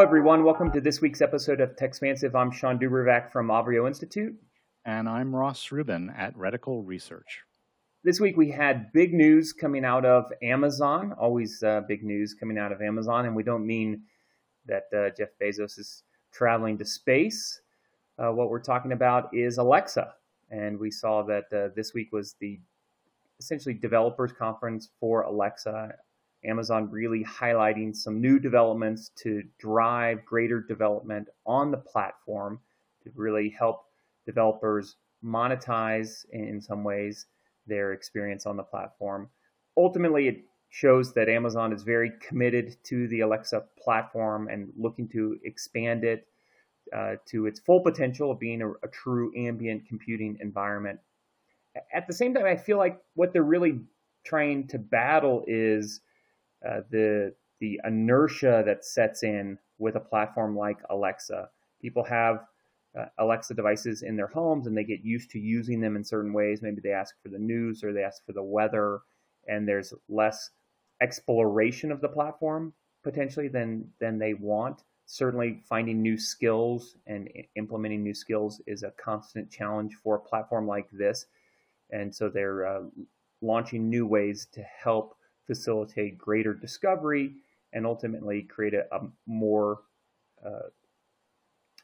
everyone. Welcome to this week's episode of Techspansive. I'm Shawn DuBravac from Avrio Institute. And I'm Ross Rubin at Reticle Research. This week we had big news coming out of Amazon. Always uh, big news coming out of Amazon. And we don't mean that uh, Jeff Bezos is traveling to space. Uh, what we're talking about is Alexa. And we saw that uh, this week was the essentially developers conference for Alexa. Amazon really highlighting some new developments to drive greater development on the platform to really help developers monetize in some ways their experience on the platform. Ultimately, it shows that Amazon is very committed to the Alexa platform and looking to expand it uh, to its full potential of being a, a true ambient computing environment. At the same time, I feel like what they're really trying to battle is uh, the the inertia that sets in with a platform like Alexa. People have uh, Alexa devices in their homes and they get used to using them in certain ways. Maybe they ask for the news or they ask for the weather, and there's less exploration of the platform potentially than than they want. Certainly, finding new skills and implementing new skills is a constant challenge for a platform like this, and so they're uh, launching new ways to help facilitate greater discovery and ultimately create a, a more uh,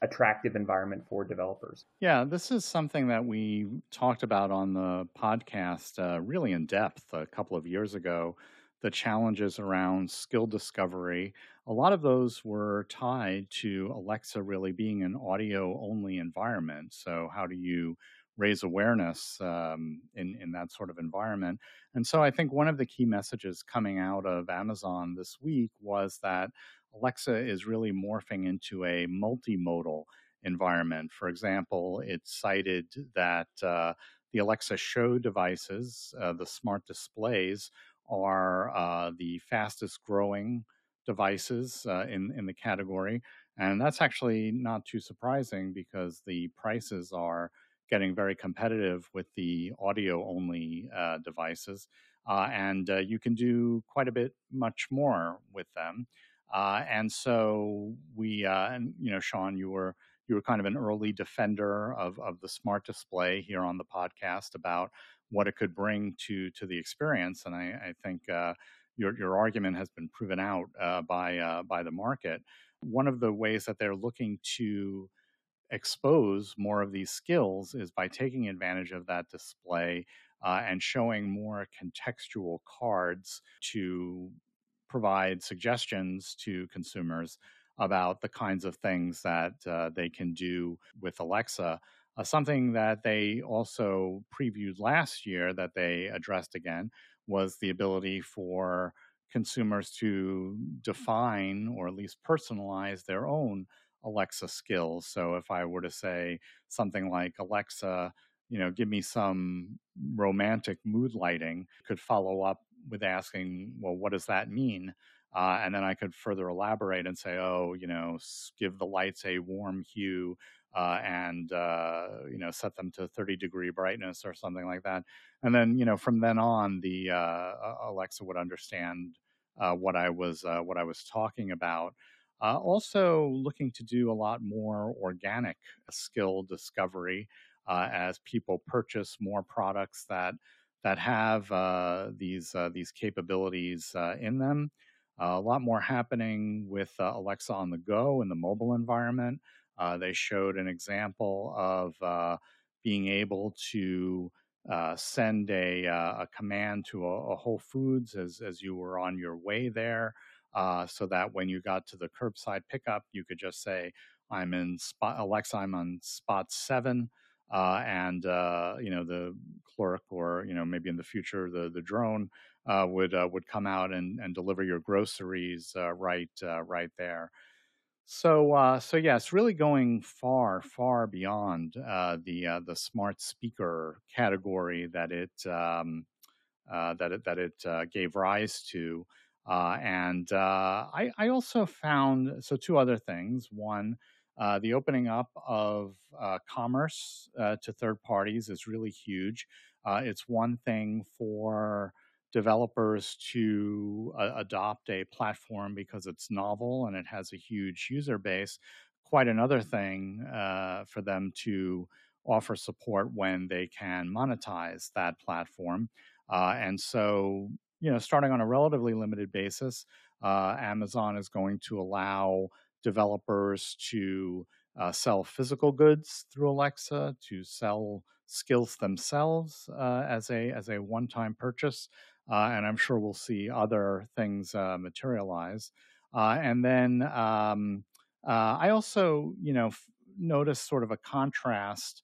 attractive environment for developers. Yeah, this is something that we talked about on the podcast uh, really in depth a couple of years ago. The challenges around skill discovery, a lot of those were tied to Alexa really being an audio only environment. So, how do you raise awareness um, in in that sort of environment. And so I think one of the key messages coming out of Amazon this week was that Alexa is really morphing into a multimodal environment. For example, it cited that uh, the Alexa Show devices, uh, the smart displays, are uh, the fastest growing devices uh, in in the category, and that's actually not too surprising because the prices are getting very competitive with the audio only uh, devices. Uh, and uh, you can do quite a bit much more with them. Uh, and so we, uh, and you know, Shawn, you were you were kind of an early defender of of the smart display here on the podcast about what it could bring to to the experience. And I, I think uh, your your argument has been proven out by by the market. One of the ways that they're looking to expose more of these skills is by taking advantage of that display uh, and showing more contextual cards to provide suggestions to consumers about the kinds of things that uh, they can do with Alexa. Uh, something that they also previewed last year that they addressed again was the ability for consumers to define or at least personalize their own Alexa skills. So if I were to say something like Alexa, you know, give me some romantic mood lighting, could follow up with asking, well, what does that mean? Uh, and then I could further elaborate and say, oh, you know, give the lights a warm hue uh, and uh, you know set them to 30 degree brightness or something like that. And then you know from then on, the uh, Alexa would understand uh, what I was uh, what I was talking about. Uh, also, looking to do a lot more organic skill discovery uh, as people purchase more products that that have uh, these uh, these capabilities uh, in them. a lot more happening with uh, Alexa on the go in the mobile environment. they showed an example of being able to send a, a command to a, a Whole Foods as as you were on your way there uh, so that when you got to the curbside pickup, you could just say, "I'm in spot Alexa. I'm on spot seven, uh, and uh, you know the clerk, or you know maybe in the future the the drone uh, would uh, would come out and, and deliver your groceries uh, right right there." So, so yeah, it's really going far, far beyond the the smart speaker category that it um, that it that it gave rise to. Uh, and uh, I, I, also found so two other things. One, uh, the opening up of uh, commerce uh, to third parties is really huge. Uh, it's one thing for developers to adopt a platform because it's novel and it has a huge user base. Quite another thing for them to offer support when they can monetize that platform. Uh, and so, you know, starting on a relatively limited basis, uh, Amazon is going to allow developers to uh, sell physical goods through Alexa, to sell skills themselves uh, as a as a one time purchase, uh, and I'm sure we'll see other things uh, materialize. and then um, I also, you know, f- noticed sort of a contrast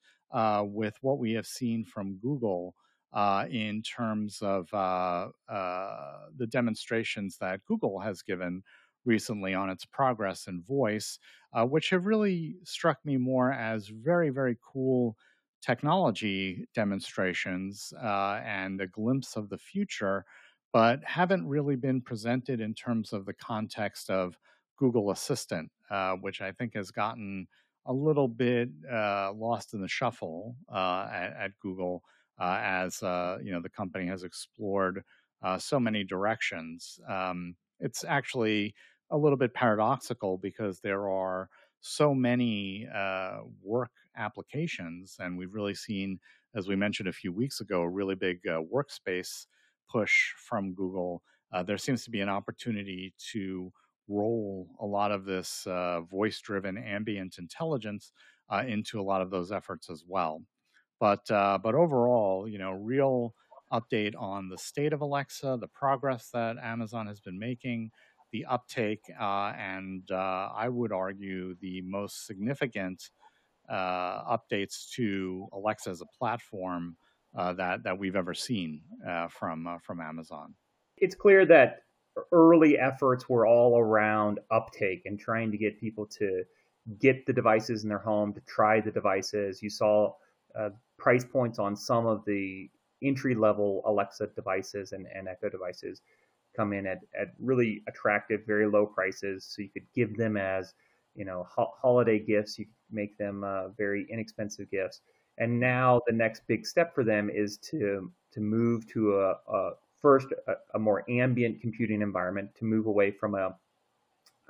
with what we have seen from Google uh, in terms of uh, uh, the demonstrations that Google has given recently on its progress in voice, uh, which have really struck me more as very, very cool technology demonstrations uh, and a glimpse of the future, but haven't really been presented in terms of the context of Google Assistant, uh, which I think has gotten a little bit lost in the shuffle at, at Google as uh, you know the company has explored uh, so many directions. Um, it's actually a little bit paradoxical because there are so many uh, work applications, and we've really seen, as we mentioned a few weeks ago, a really big uh, workspace push from Google. Uh, there seems to be an opportunity to roll a lot of this voice driven ambient intelligence into a lot of those efforts as well. But uh, but overall, you know, real update on the state of Alexa, the progress that Amazon has been making, the uptake, uh, and uh, I would argue the most significant uh, updates to Alexa as a platform uh, that that we've ever seen uh, from from Amazon. It's clear that early efforts were all around uptake and trying to get people to get the devices in their home to try the devices. You saw uh, price points on some of the entry level Alexa devices and, and Echo devices come in at, at really attractive, very low prices. So you could give them as, you know, ho- holiday gifts. You could make them uh, very inexpensive gifts. And now the next big step for them is to to move to a, a first a, a, more ambient computing environment to move away from a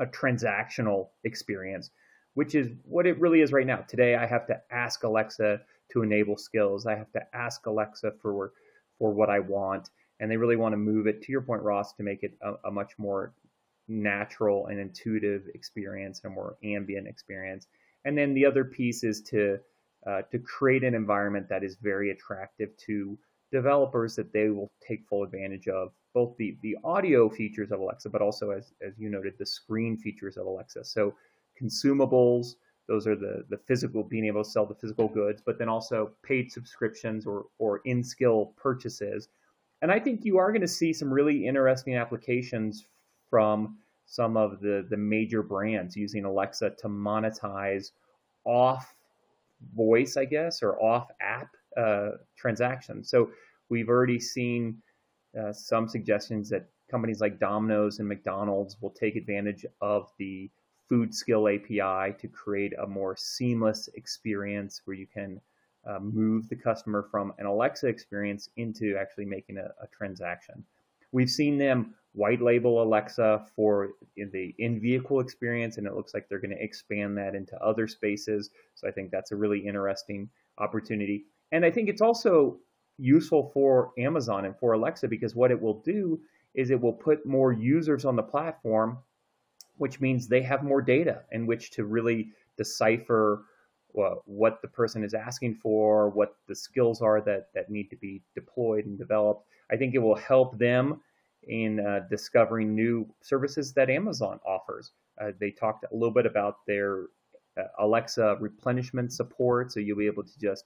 a transactional experience, which is what it really is right now. Today, I have to ask Alexa to enable skills. I have to ask Alexa for for what I want, and they really want to move it to your point, Ross, to make it a, a much more natural and intuitive experience and a more ambient experience. And then the other piece is to uh, to create an environment that is very attractive to developers that they will take full advantage of both the the audio features of Alexa, but also as as you noted, the screen features of Alexa. So consumables, those are the the physical being able to sell the physical goods, but then also paid subscriptions or or in skill purchases. And I think you are going to see some really interesting applications from some of the the major brands using Alexa to monetize off voice, I guess, or off app uh, transactions. So we've already seen uh, some suggestions that companies like Domino's and McDonald's will take advantage of the Food Skill API to create a more seamless experience where you can uh, move the customer from an Alexa experience into actually making a, a transaction. We've seen them white label Alexa for in the in vehicle experience, and it looks like they're going to expand that into other spaces. So I think that's a really interesting opportunity. And I think it's also useful for Amazon and for Alexa because what it will do is it will put more users on the platform which means they have more data in which to really decipher well, what the person is asking for, what the skills are that, that need to be deployed and developed. I think it will help them in uh, discovering new services that Amazon offers. Uh, they talked a little bit about their uh, Alexa replenishment support, so you'll be able to just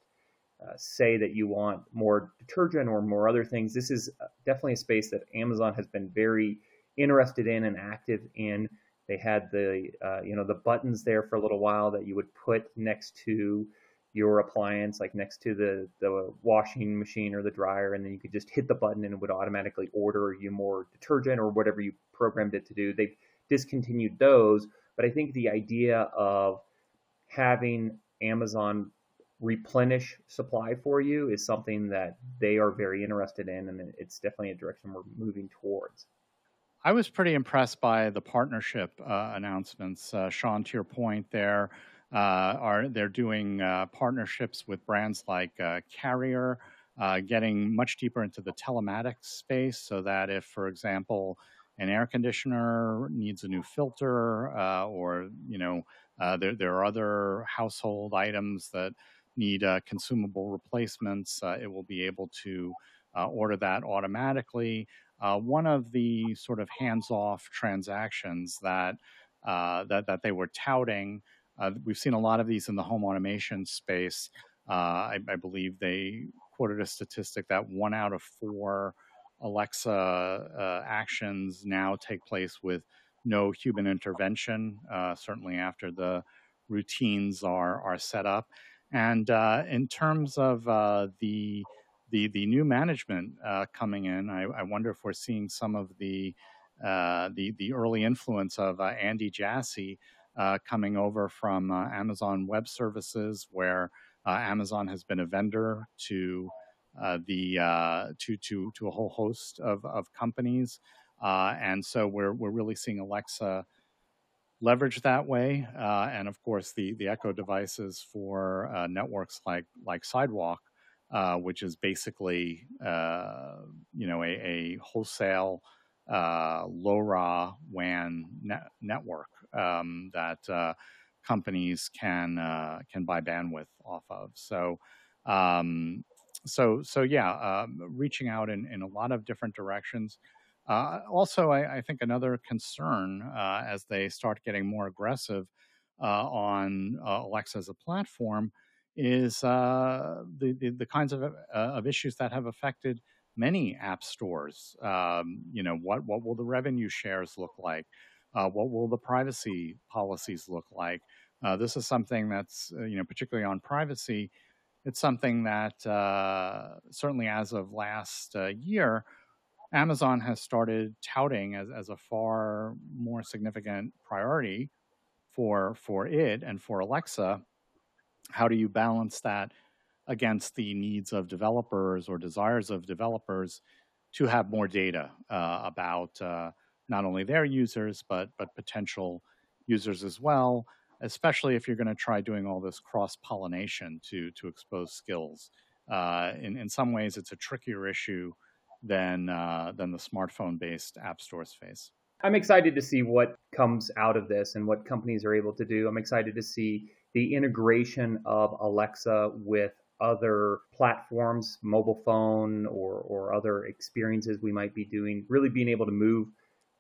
uh, say that you want more detergent or more other things. This is uh, definitely a space that Amazon has been very interested in and active in. They had the uh, you know the buttons there for a little while that you would put next to your appliance, like next to the the washing machine or the dryer, and then you could just hit the button and it would automatically order you more detergent or whatever you programmed it to do. They've discontinued those, but I think the idea of having Amazon replenish supply for you is something that they are very interested in, and it's definitely a direction we're moving towards. I was pretty impressed by the partnership uh, announcements, uh, Shawn. To your point, there uh, are they're doing uh, partnerships with brands like uh, Carrier, uh, getting much deeper into the telematics space, so that if, for example, an air conditioner needs a new filter, or you know, there there are other household items that need consumable replacements, it will be able to order that automatically. Uh, one of the sort of hands-off transactions that uh, that that they were touting. Uh, we've seen a lot of these in the home automation space. Uh, I, I, believe they quoted a statistic that one out of four Alexa uh, actions now take place with no human intervention. Uh, certainly after the routines are are set up, and in terms of the the the new management uh, coming in, I, I, wonder if we're seeing some of the uh, the the early influence of uh, Andy Jassy uh, coming over from uh, Amazon Web Services, where uh, Amazon has been a vendor to the to to to a whole host of of companies, and so we're we're really seeing Alexa leverage that way, and of course the the Echo devices for networks like like Sidewalk uh, which is basically uh, you know a, a wholesale uh, LoRa WAN net- network um, that uh, companies can uh, can buy bandwidth off of. So. Um, so, so yeah, um, reaching out in, in a lot of different directions. Uh, also, I, I, think another concern as they start getting more aggressive on Alexa as a platform is uh, the, the, the kinds of uh, of issues that have affected many app stores. Um, you know, what what will the revenue shares look like? Uh, what will the privacy policies look like? Uh, this is something that's uh, you know particularly on privacy. It's something that uh, certainly as of last year, Amazon has started touting as, as a far more significant priority for for it and for Alexa how do you balance that against the needs of developers or desires of developers to have more data uh, about uh, not only their users but but potential users as well especially if you're going to try doing all this cross pollination to to expose skills? Uh, in in some ways it's a trickier issue than uh, than the smartphone based app stores face I'm excited to see what comes out of this and what companies are able to do. I'm excited to see the integration of Alexa with other platforms, mobile phone or, or other experiences we might be doing, really being able to move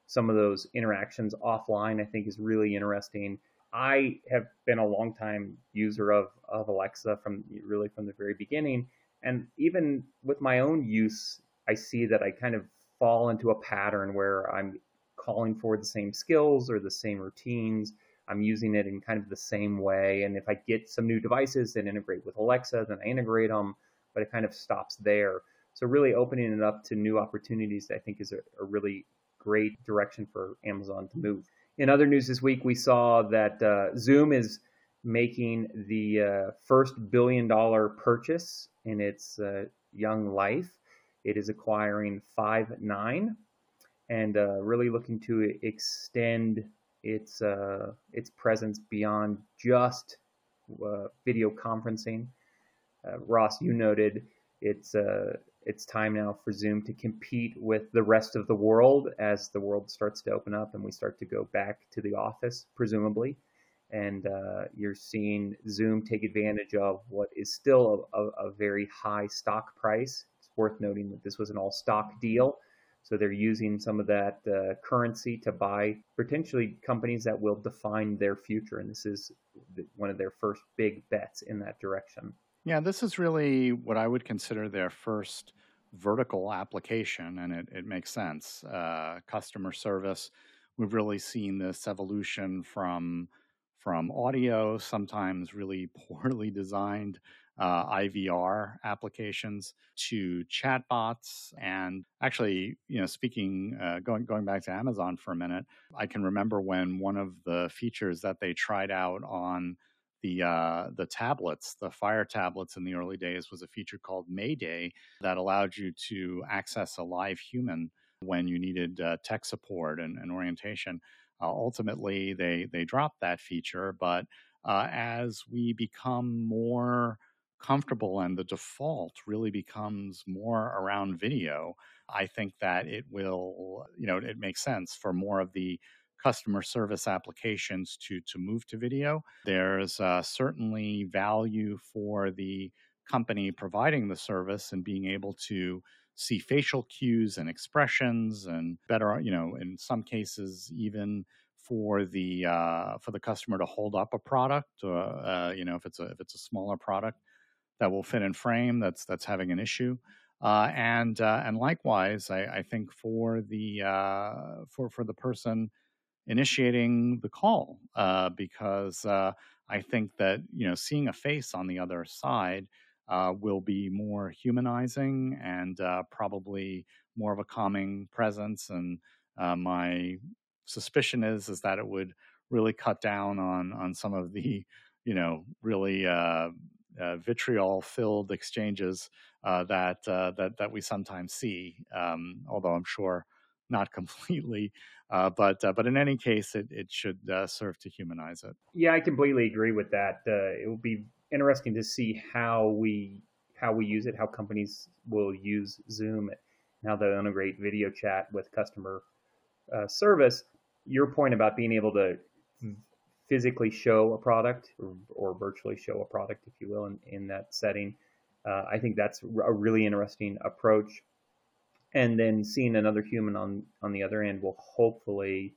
some of those interactions offline, I think is really interesting. I have been a long time user of, of Alexa from really from the very beginning. And even with my own use, I see that I kind of fall into a pattern where I'm calling for the same skills or the same routines I'm using it in kind of the same way. And if I get some new devices that integrate with Alexa, then I integrate them, but it kind of stops there. So really opening it up to new opportunities, I think, is a, a really great direction for Amazon to move. In other news this week, we saw that uh, Zoom is making the uh, first billion dollar purchase in its uh, young life. It is acquiring Five9 and uh, really looking to extend its uh, its presence beyond just uh, video conferencing. Uh, Ross, you noted it's uh, it's time now for Zoom to compete with the rest of the world as the world starts to open up and we start to go back to the office, presumably. And uh, you're seeing Zoom take advantage of what is still a, a, a very high stock price. It's worth noting that this was an all stock deal so they're using some of that uh, currency to buy potentially companies that will define their future. And this is one of their first big bets in that direction. Yeah, this is really what I would consider their first vertical application, and it, it makes sense. Uh, customer service, we've really seen this evolution from from audio, sometimes really poorly designed uh, IVR applications to chatbots. And actually, you know, speaking, uh, going, going back to Amazon for a minute, I can remember when one of the features that they tried out on the uh, the tablets, the Fire tablets in the early days was a feature called Mayday that allowed you to access a live human when you needed uh, tech support and, and orientation. Uh, ultimately, they they dropped that feature, but uh, as we become more comfortable and the default really becomes more around video, I think that it will, you know, it makes sense for more of the customer service applications to to move to video. There's uh, certainly value for the company providing the service and being able to see facial cues and expressions and better, you know, in some cases even for the uh, for the customer to hold up a product, uh, uh, you know, if it's a if it's a smaller product that will fit in frame that's that's having an issue. Uh, and uh, and likewise, I, I, think for the uh, for for the person initiating the call, uh, because uh, I think that you know seeing a face on the other side uh, will be more humanizing and probably more of a calming presence. And my suspicion is is that it would really cut down on on some of the you know really uh, vitriol filled exchanges uh, that uh, that that we sometimes see. Um, although I'm sure not completely, uh, but uh, but in any case, it it should serve to humanize it. Yeah, I completely agree with that. it will be interesting to see how we how we use it, how companies will use Zoom, and how they'll integrate video chat with customer service. Your point about being able to physically show a product or, or, virtually show a product, if you will, in, in that setting. Uh, I think that's a really interesting approach. And then seeing another human on, on the other end will hopefully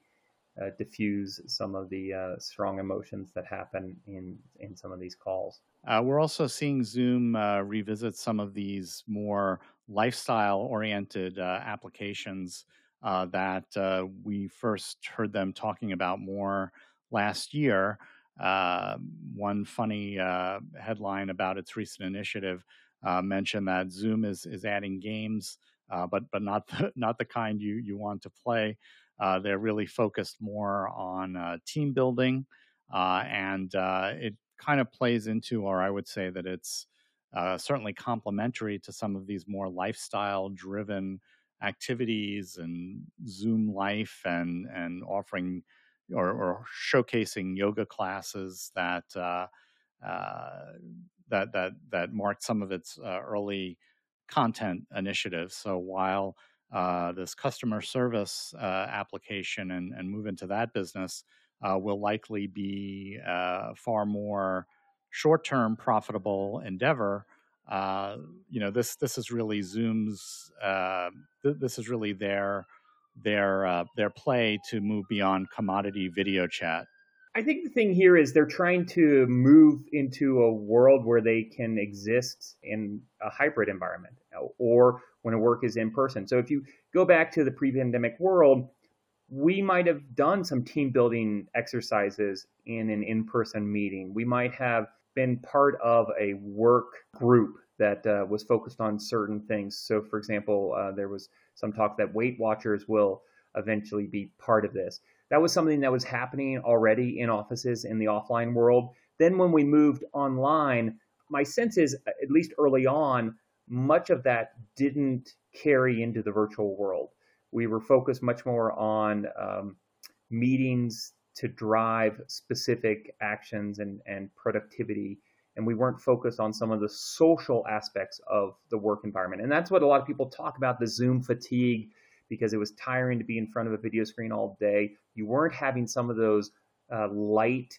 uh, diffuse some of the uh, strong emotions that happen in, in some of these calls. Uh, we're also seeing Zoom uh, revisit some of these more lifestyle oriented uh, applications that we first heard them talking about more last year. Uh, one funny uh, headline about its recent initiative uh, mentioned that Zoom is is adding games, uh, but but not the, not the kind you you want to play. Uh, they're really focused more on uh, team building, and it kind of plays into, or I would say that it's certainly complementary to some of these more lifestyle driven activities and Zoom Life and and offering or, or showcasing yoga classes that uh, uh, that that that marked some of its uh, early content initiatives. So while uh, this customer service uh, application and, and move into that business uh, will likely be far more short-term profitable endeavor. you know, this this is really Zoom's. Th- this is really their their uh, their play to move beyond commodity video chat? I think the thing here is they're trying to move into a world where they can exist in a hybrid environment or when a work is in person. So if you go back to the pre-pandemic world, we might have done some team building exercises in an in-person meeting. We might have been part of a work group that uh, was focused on certain things. So, for example, uh, there was some talk that Weight Watchers will eventually be part of this. That was something that was happening already in offices in the offline world. Then, when we moved online, my sense is, at least early on, much of that didn't carry into the virtual world. We were focused much more on um, meetings to drive specific actions and, and productivity and we weren't focused on some of the social aspects of the work environment. And that's what a lot of people talk about the Zoom fatigue because it was tiring to be in front of a video screen all day. You weren't having some of those uh, light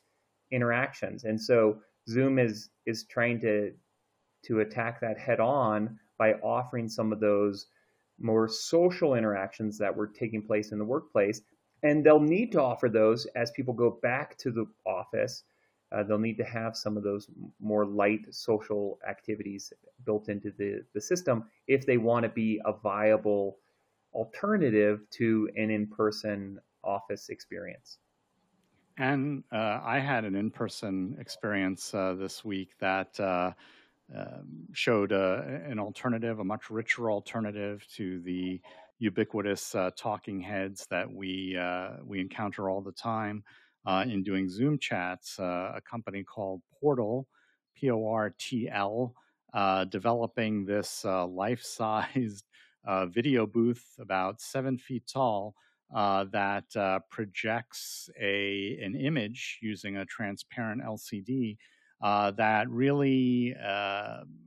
interactions. And so Zoom is is trying to to attack that head on by offering some of those more social interactions that were taking place in the workplace. And they'll need to offer those as people go back to the office uh, they'll need to have some of those more light social activities built into the, the system if they want to be a viable alternative to an in-person office experience. And uh, I had an in-person experience uh, this week that uh, um, showed uh, an alternative, a much richer alternative to the ubiquitous uh, talking heads that we we encounter all the time. Uh, in doing Zoom chats. Uh, a company called Portal, P O R T L, uh, developing this uh, life sized uh, video booth about seven feet tall. that projects a an image using a transparent LCD that really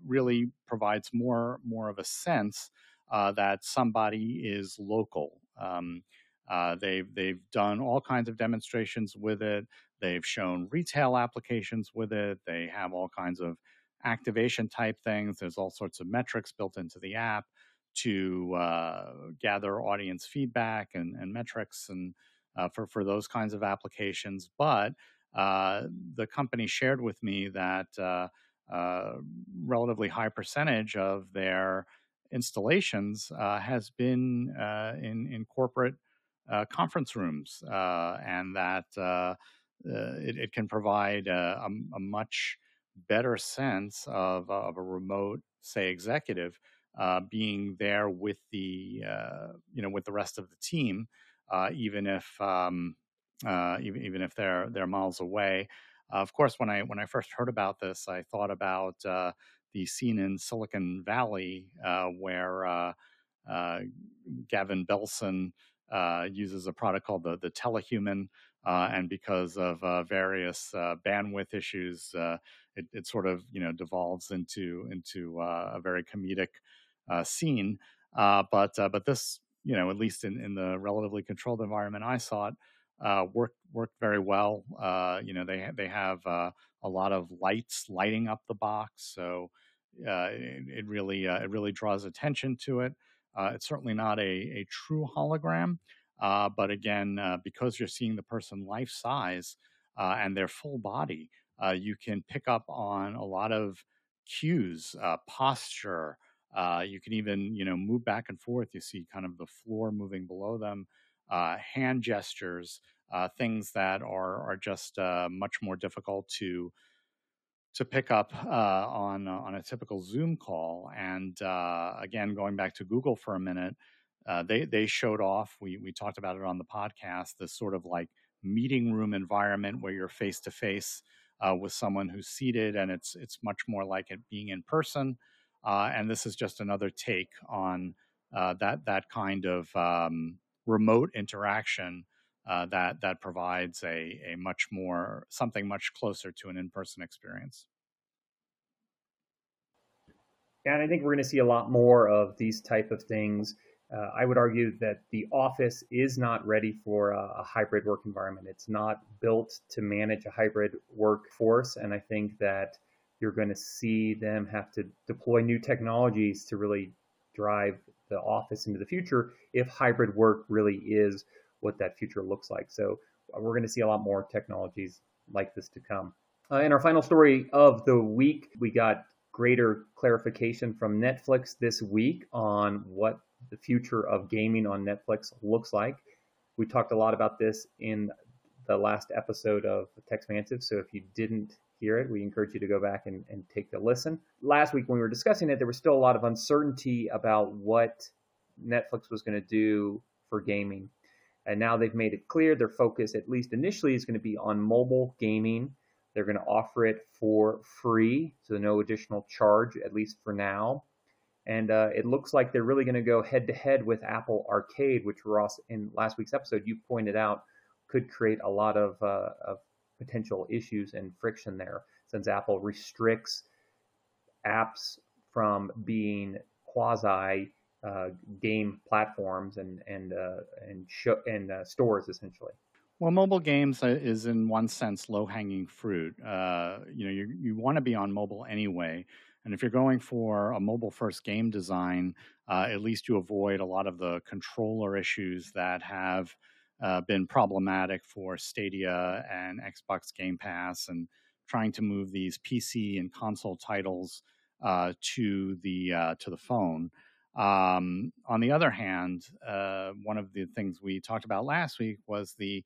really provides more more of a sense that somebody is local. Um, uh, they've they've done all kinds of demonstrations with it. They've shown retail applications with it. They have all kinds of activation type things. There's all sorts of metrics built into the app to uh, gather audience feedback and, and metrics and uh, for for those kinds of applications. But uh, the company shared with me that uh, uh, relatively high percentage of their installations has been in in corporate conference rooms, uh, and that uh, it, it, can provide a, a, much better sense of, of a remote, say, executive being there with the you know with the rest of the team, even if um, even, even if they're they're miles away. of course, when I when I first heard about this, I thought about the scene in Silicon Valley uh, where uh, uh, Gavin Belson uh, uses a product called the, the Telehuman. Uh, and because of uh, various uh, bandwidth issues, uh, it, it, sort of you know devolves into into a very comedic scene. but but this you know at least in, in the relatively controlled environment I saw it worked worked very well. you know they they have a lot of lights lighting up the box, so it, it, really it really draws attention to it. Uh, it's certainly not a, a true hologram, uh, but again, uh, because you're seeing the person life size uh, and their full body, uh, you can pick up on a lot of cues, uh, posture. you can even, you know, move back and forth. You see kind of the floor moving below them, hand gestures, things that are are just much more difficult to to pick up uh, on uh, on a typical Zoom call. And uh, again, going back to Google for a minute, uh, they they showed off. We we talked about it on the podcast. This sort of like meeting room environment where you're face to face with someone who's seated, and it's it's much more like it being in person. Uh, and this is just another take on uh, that that kind of um, remote interaction uh, that that provides a a much more something much closer to an in person experience. And I think we're going to see a lot more of these type of things. Uh, I would argue that the office is not ready for a, a, hybrid work environment. It's not built to manage a hybrid workforce, and I think that you're going to see them have to deploy new technologies to really drive the office into the future if hybrid work really is what that future looks like. So uh, we're going to see a lot more technologies like this to come. Uh, in our final story of the week, we got greater clarification from Netflix this week on what the future of gaming on Netflix looks like. We talked a lot about this in the last episode of Techspansive. So if you didn't hear it, we encourage you to go back and, and take a listen. Last week when we were discussing it, there was still a lot of uncertainty about what Netflix was going to do for gaming. And now they've made it clear their focus, at least initially, is going to be on mobile gaming. They're going to offer it for free, so no additional charge, at least for now. And uh, it looks like they're really going to go head to head with Apple Arcade, which Ross, in last week's episode, you pointed out could create a lot of, uh, of potential issues and friction there, since Apple restricts apps from being quasi uh, game platforms and and uh, and show, and uh, stores essentially. Well, mobile games uh, is in one sense low hanging fruit. Uh, you know, you you want to be on mobile anyway, and if you're going for a mobile first game design, uh, at least you avoid a lot of the controller issues that have been problematic for Stadia and Xbox Game Pass, and trying to move these PC and console titles to the to the phone. Um, on the other hand, uh, one of the things we talked about last week was the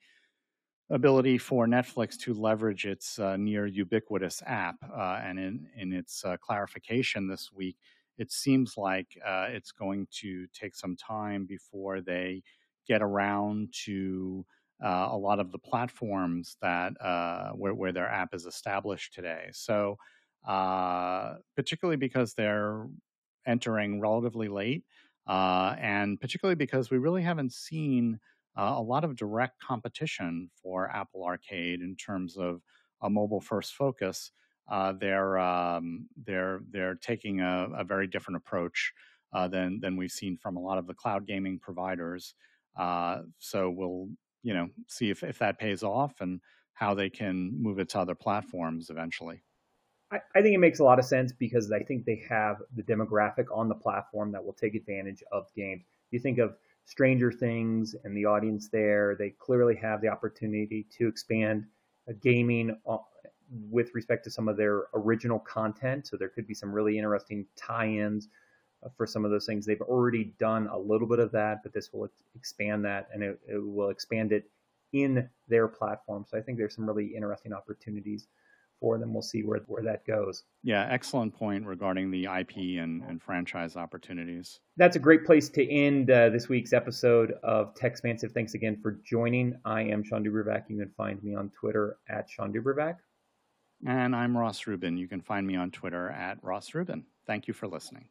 ability for Netflix to leverage its uh, near ubiquitous app. Uh, and in, in its uh, clarification this week, it seems like uh, it's going to take some time before they get around to uh, a lot of the platforms that where, where their app is established today. So, uh, particularly because they're entering relatively late, uh, and particularly because we really haven't seen uh, a lot of direct competition for Apple Arcade in terms of a mobile first focus. Uh, they're um, they're they're taking a, a very different approach uh, than than we've seen from a lot of the cloud gaming providers. Uh, so we'll you know see if, if that pays off and how they can move it to other platforms eventually. I, think it makes a lot of sense because I think they have the demographic on the platform that will take advantage of games. You think of Stranger Things and the audience there, they clearly have the opportunity to expand gaming uh, with respect to some of their original content. So there could be some really interesting tie ins uh, for some of those things. They've already done a little bit of that, but this will expand that and it, it will expand it in their platform. So I think there's some really interesting opportunities for them. We'll see where, where that goes. Yeah, excellent point regarding the IP and, and franchise opportunities. That's a great place to end uh, this week's episode of Techspansive. Thanks again for joining. I am Shawn DuBravac. You can find me on Twitter at Shawn DuBravac. And I'm Ross Rubin. You can find me on Twitter at Ross Rubin. Thank you for listening.